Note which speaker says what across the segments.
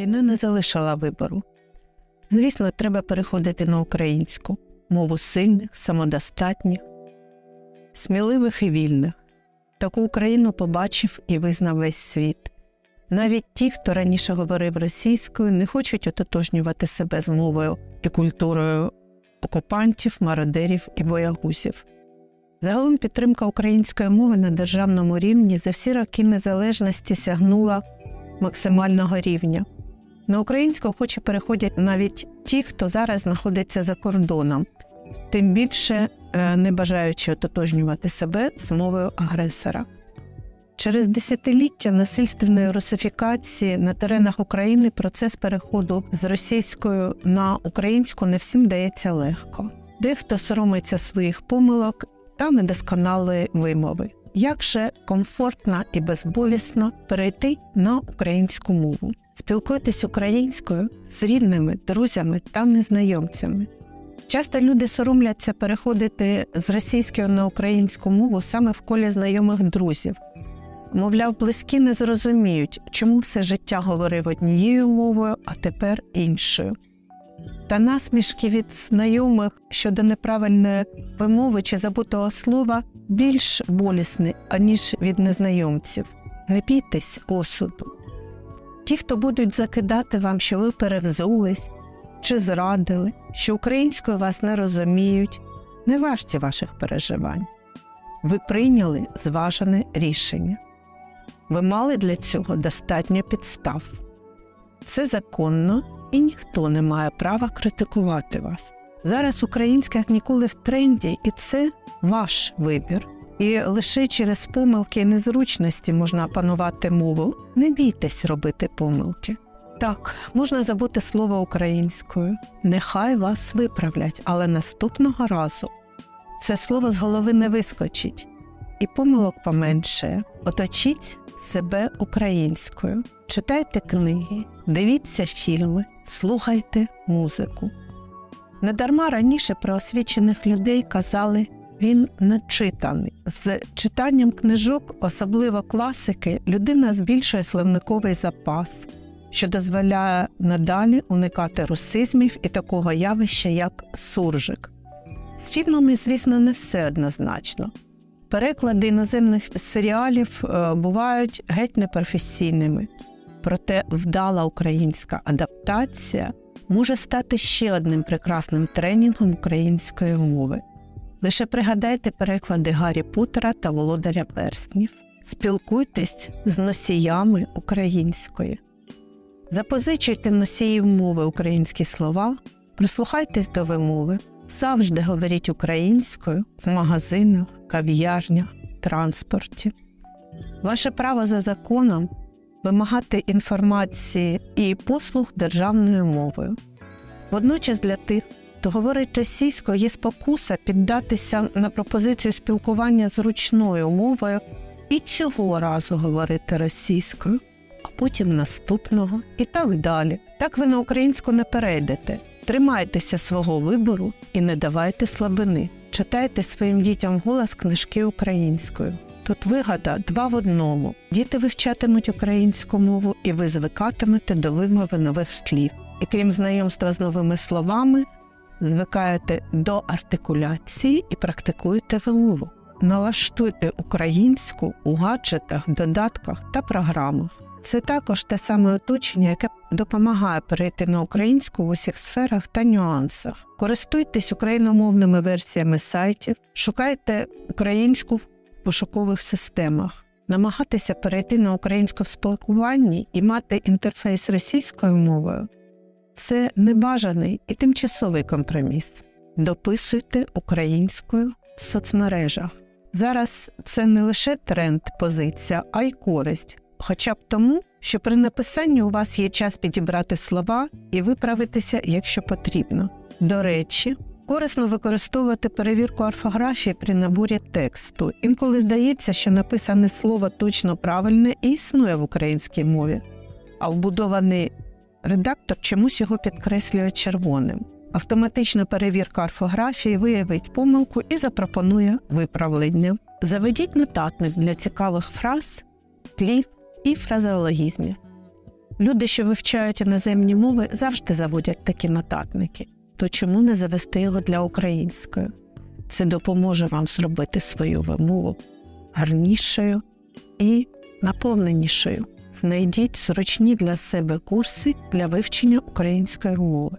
Speaker 1: Війна не залишила вибору. Звісно, треба переходити на українську мову сильних, самодостатніх, сміливих і вільних. Таку Україну побачив і визнав весь світ. Навіть ті, хто раніше говорив російською, не хочуть ототожнювати себе з мовою і культурою окупантів, мародерів і боягузів. Загалом підтримка української мови на державному рівні за всі роки незалежності сягнула максимального рівня. На українську хоче переходять навіть ті, хто зараз знаходиться за кордоном, тим більше е, не бажаючи ототожнювати себе з мовою агресора. Через десятиліття насильственної русифікації на теренах України процес переходу з російською на українську не всім дається легко. Дехто соромиться своїх помилок та недосконалої вимови. Як же комфортно і безболісно перейти на українську мову? Спілкуйтесь українською з рідними, друзями та незнайомцями. Часто люди соромляться переходити з російської на українську мову саме в колі знайомих друзів. Мовляв, близькі не зрозуміють, чому все життя говорив однією мовою, а тепер іншою. Та насмішки від знайомих щодо неправильної вимови чи забутого слова більш болісні, аніж від незнайомців. Не бійтесь осуду. Ті, хто будуть закидати вам, що ви перевзулись чи зрадили, що українською вас не розуміють, не варті ваших переживань. Ви прийняли зважене рішення. Ви мали для цього достатньо підстав. Це законно і ніхто не має права критикувати вас. Зараз українська як ніколи в тренді, і це ваш вибір. І лише через помилки і незручності можна опанувати мову. Не бійтесь робити помилки. Так, можна забути слово українською, нехай вас виправлять, але наступного разу це слово з голови не вискочить, і помилок поменшає. Оточіть себе українською, читайте книги, дивіться фільми, слухайте музику. Недарма раніше про освічених людей казали він начитаний. З читанням книжок, особливо класики, людина збільшує словниковий запас, що дозволяє надалі уникати русизмів і такого явища, як суржик. З фільмами, звісно, не все однозначно. Переклади іноземних серіалів е, бувають геть непрофесійними, проте вдала українська адаптація може стати ще одним прекрасним тренінгом української мови. Лише пригадайте переклади Гаррі Поттера та Володаря Перснів. Спілкуйтесь з носіями української, запозичуйте носіїв мови українські слова, прислухайтесь до вимови, завжди говоріть українською в магазинах, кав'ярнях, транспорті. Ваше право за законом вимагати інформації і послуг державною мовою. Водночас для тих, хто говорить російською, є спокуса піддатися на пропозицію спілкування зручною мовою і цього разу говорити російською, а потім наступного і так далі. Так ви на українську не перейдете. Тримайтеся свого вибору і не давайте слабини. Читайте своїм дітям голос книжки українською. Тут вигада два в одному. Діти вивчатимуть українську мову, і ви звикатимете до вимови нових слів. І крім знайомства з новими словами, звикаєте до артикуляції і практикуєте вимову. Налаштуйте українську у гаджетах, додатках та програмах. Це також те саме оточення, яке допомагає перейти на українську в усіх сферах та нюансах. Користуйтесь україномовними версіями сайтів, шукайте українську в пошукових системах. Намагатися перейти на українську в спілкуванні і мати інтерфейс російською мовою це небажаний і тимчасовий компроміс. Дописуйте українською в соцмережах. Зараз це не лише тренд, позиція, а й користь, хоча б тому, що при написанні у вас є час підібрати слова і виправитися, якщо потрібно. До речі, корисно використовувати перевірку орфографії при наборі тексту. Інколи здається, що написане слово точно правильне і існує в українській мові, а вбудований редактор чомусь його підкреслює червоним. Автоматична перевірка орфографії виявить помилку і запропонує виправлення. Заведіть нотатник для цікавих фраз, слів і фразеологізмів. Люди, що вивчають іноземні мови, завжди заводять такі нотатники. То чому не завести його для української? Це допоможе вам зробити свою вимову гарнішою і наповненішою. Знайдіть зручні для себе курси для вивчення української мови.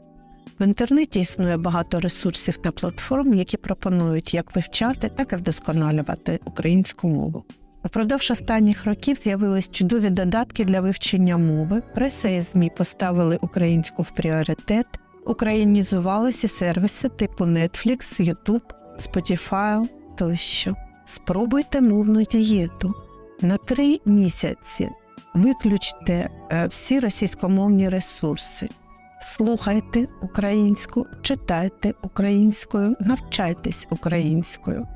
Speaker 1: В інтернеті існує багато ресурсів та платформ, які пропонують як вивчати, так і вдосконалювати українську мову. Упродовж останніх років з'явились чудові додатки для вивчення мови. Преса і ЗМІ поставили українську в пріоритет, українізувалися сервіси типу Netflix, YouTube, Spotify тощо. Спробуйте мовну дієту. На три місяці виключте е, всі російськомовні ресурси. Слухайте українську, читайте українською, навчайтесь українською.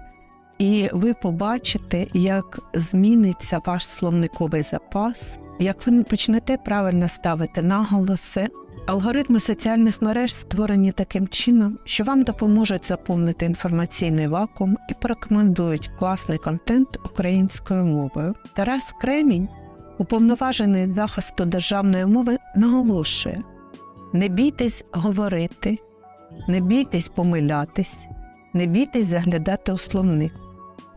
Speaker 1: І ви побачите, як зміниться ваш словниковий запас, як ви почнете правильно ставити наголоси. Алгоритми соціальних мереж створені таким чином, що вам допоможуть заповнити інформаційний вакуум і порекомендують класний контент українською мовою. Тарас Кремінь, уповноважений захисту державної мови, наголошує: не бійтесь говорити, не бійтесь помилятись, не бійтесь заглядати у словник.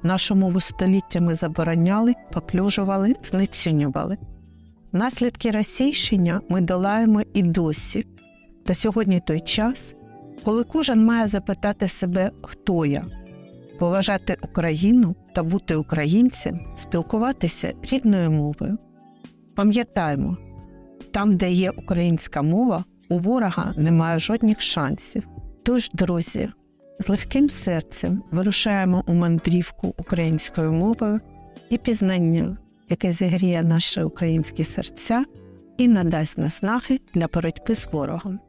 Speaker 1: Нашу мову століттями забороняли, поплюжували, знецінювали. Наслідки розсійщення ми долаємо і досі. Та сьогодні той час, коли кожен має запитати себе, хто я, поважати Україну та бути українцем, спілкуватися рідною мовою. Пам'ятаємо, там, де є українська мова, у ворога немає жодних шансів. Тож, друзі, з легким серцем вирушаємо у мандрівку українською мовою і пізнання, яке зігріє наші українські серця і надасть наснаги для боротьби з ворогом.